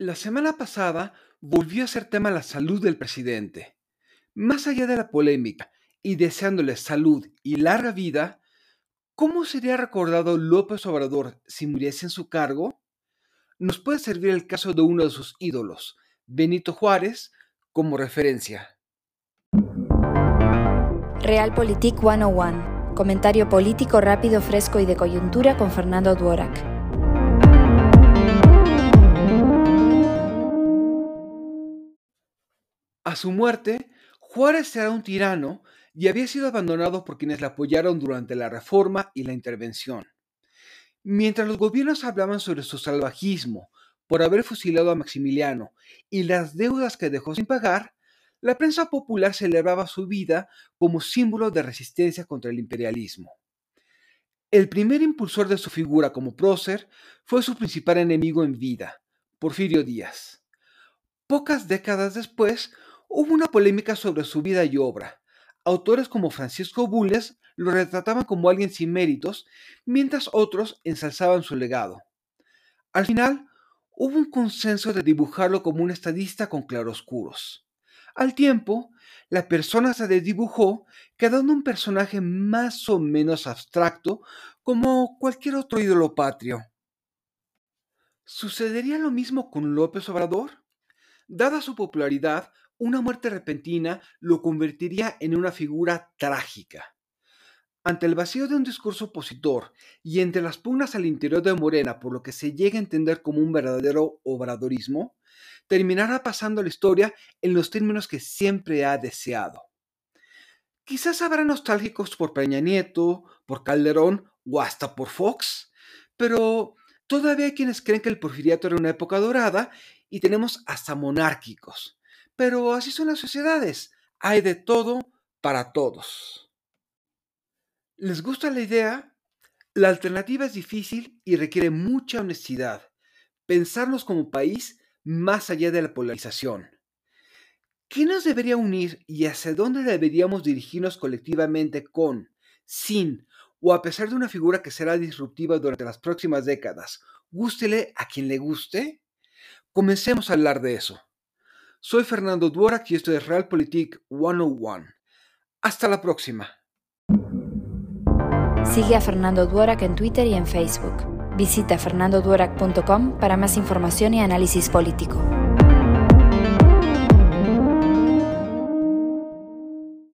La semana pasada volvió a ser tema la salud del presidente. Más allá de la polémica y deseándole salud y larga vida, ¿cómo sería recordado López Obrador si muriese en su cargo? Nos puede servir el caso de uno de sus ídolos, Benito Juárez, como referencia. Realpolitik 101. Comentario político rápido, fresco y de coyuntura con Fernando Duorak. A su muerte, Juárez era un tirano y había sido abandonado por quienes le apoyaron durante la Reforma y la Intervención. Mientras los gobiernos hablaban sobre su salvajismo por haber fusilado a Maximiliano y las deudas que dejó sin pagar, la prensa popular celebraba su vida como símbolo de resistencia contra el imperialismo. El primer impulsor de su figura como prócer fue su principal enemigo en vida, Porfirio Díaz. Pocas décadas después, Hubo una polémica sobre su vida y obra. Autores como Francisco Bulles lo retrataban como alguien sin méritos, mientras otros ensalzaban su legado. Al final, hubo un consenso de dibujarlo como un estadista con claroscuros. Al tiempo, la persona se desdibujó, quedando un personaje más o menos abstracto como cualquier otro ídolo patrio. ¿Sucedería lo mismo con López Obrador? Dada su popularidad, una muerte repentina lo convertiría en una figura trágica. Ante el vacío de un discurso opositor y entre las pugnas al interior de Morena por lo que se llega a entender como un verdadero obradorismo, terminará pasando la historia en los términos que siempre ha deseado. Quizás habrá nostálgicos por Peña Nieto, por Calderón o hasta por Fox, pero todavía hay quienes creen que el porfiriato era una época dorada y tenemos hasta monárquicos. Pero así son las sociedades. Hay de todo para todos. ¿Les gusta la idea? La alternativa es difícil y requiere mucha honestidad. Pensarnos como país más allá de la polarización. ¿Qué nos debería unir y hacia dónde deberíamos dirigirnos colectivamente con, sin o a pesar de una figura que será disruptiva durante las próximas décadas? Gústele a quien le guste. Comencemos a hablar de eso. Soy Fernando Duorak y esto es Realpolitik 101. Hasta la próxima. Sigue a Fernando Duorak en Twitter y en Facebook. Visita fernandoduorak.com para más información y análisis político.